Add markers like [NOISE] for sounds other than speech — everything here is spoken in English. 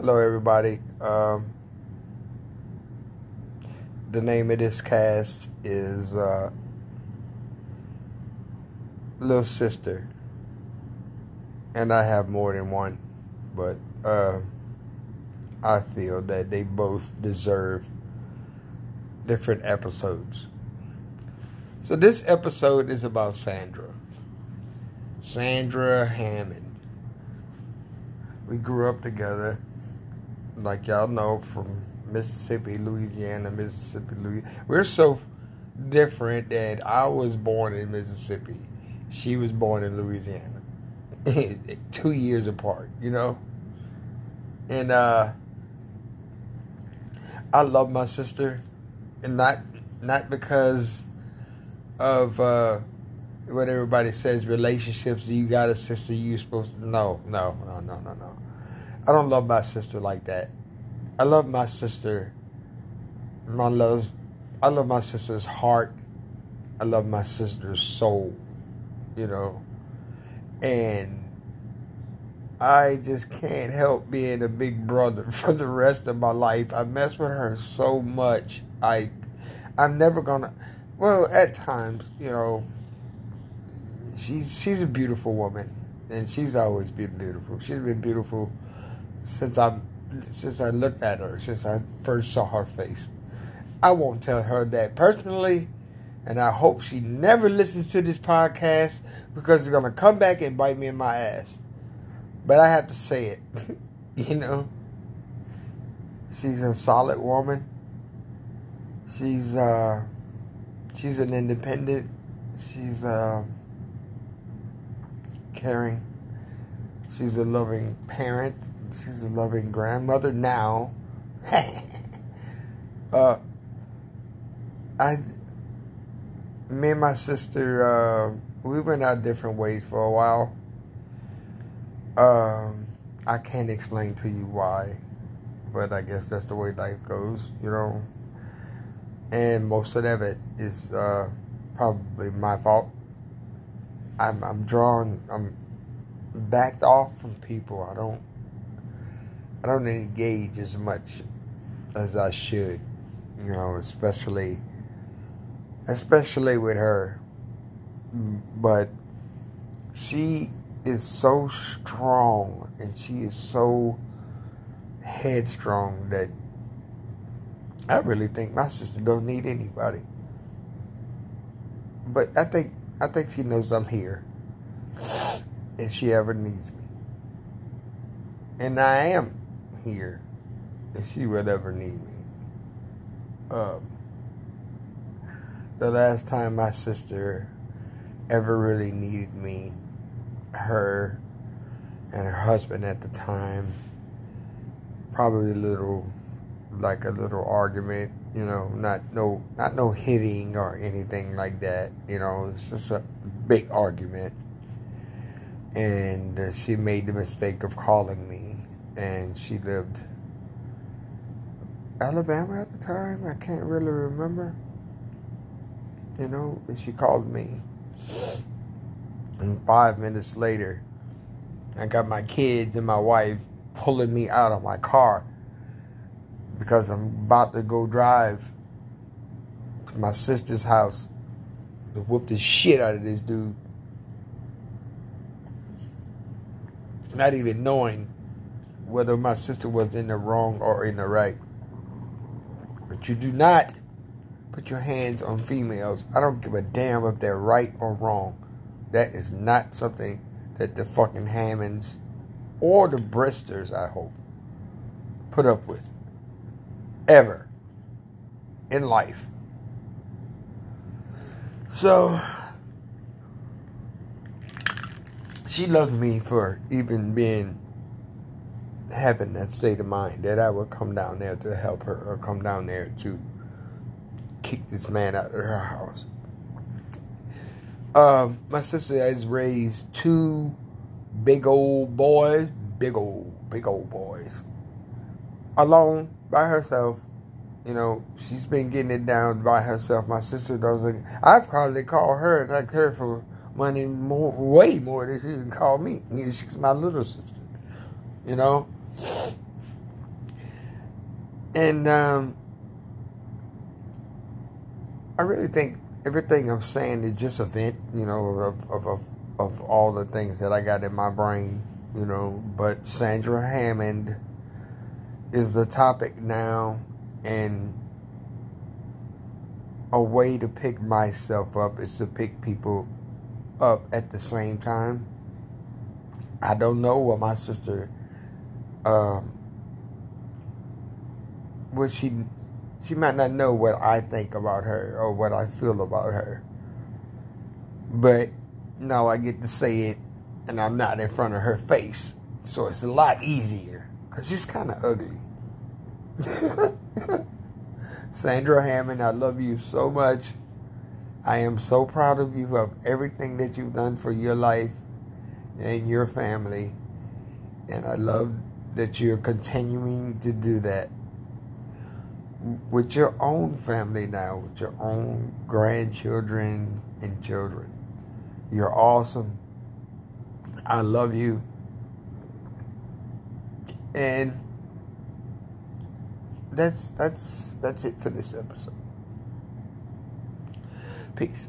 Hello, everybody. Um, the name of this cast is uh, Little Sister, and I have more than one, but uh, I feel that they both deserve different episodes. So, this episode is about Sandra. Sandra Hammond. We grew up together, like y'all know, from Mississippi, Louisiana, Mississippi, Louisiana. We're so different that I was born in Mississippi. She was born in Louisiana. [LAUGHS] Two years apart, you know? And uh I love my sister and not not because of uh what everybody says relationships you got a sister you supposed to no no no no no no i don't love my sister like that. I love my sister my loves i love my sister's heart. I love my sister's soul you know? And i just can't help being a big brother [LAUGHS] for the rest of my life. I mess with her so much. I i'm never gonna well at times you know she's she's a beautiful woman, and she's always been beautiful. She's been beautiful since I since I looked at her, since I first saw her face. I won't tell her that personally, and I hope she never listens to this podcast because it's gonna come back and bite me in my ass. But I have to say it, [LAUGHS] you know. She's a solid woman. She's uh, she's an independent. She's uh caring. She's a loving parent. She's a loving grandmother now. [LAUGHS] uh, I, me and my sister, uh, we went our different ways for a while. Um, I can't explain to you why, but I guess that's the way life goes, you know. And most of it is uh, probably my fault. I'm I'm drawn I'm backed off from people. I don't I don't engage as much as I should, you know, especially especially with her. But she is so strong and she is so headstrong that I really think my sister don't need anybody. But I think I think she knows I'm here if she ever needs me. And I am here if she would ever need me. Um, the last time my sister ever really needed me, her and her husband at the time, probably a little, like a little argument you know, not no not no hitting or anything like that. You know, it's just a big argument. And uh, she made the mistake of calling me, and she lived Alabama at the time. I can't really remember. You know, and she called me, and five minutes later, I got my kids and my wife pulling me out of my car because I'm about to go drive to my sister's house to whoop the shit out of this dude. Not even knowing whether my sister was in the wrong or in the right. But you do not put your hands on females. I don't give a damn if they're right or wrong. That is not something that the fucking Hammonds or the Bristers, I hope, put up with ever in life. So she loved me for even being having that state of mind that I would come down there to help her or come down there to kick this man out of her house. Um, my sister has raised two big old boys, big old, big old boys, alone by herself. You know, she's been getting it down by herself. My sister doesn't. I've probably called her and I her for money more, way more than she can call me. She's my little sister. You know, And um, I really think everything I'm saying is just a vent, you know, of, of, of, of all the things that I got in my brain, you know. But Sandra Hammond is the topic now, and a way to pick myself up is to pick people up at the same time. I don't know what my sister, um, what she, she might not know what I think about her or what I feel about her. But now I get to say it and I'm not in front of her face. So it's a lot easier because she's kind of ugly. [LAUGHS] Sandra Hammond, I love you so much. I am so proud of you of everything that you've done for your life and your family. And I love that you're continuing to do that with your own family now, with your own grandchildren and children. You're awesome. I love you. And that's that's that's it for this episode. Peace.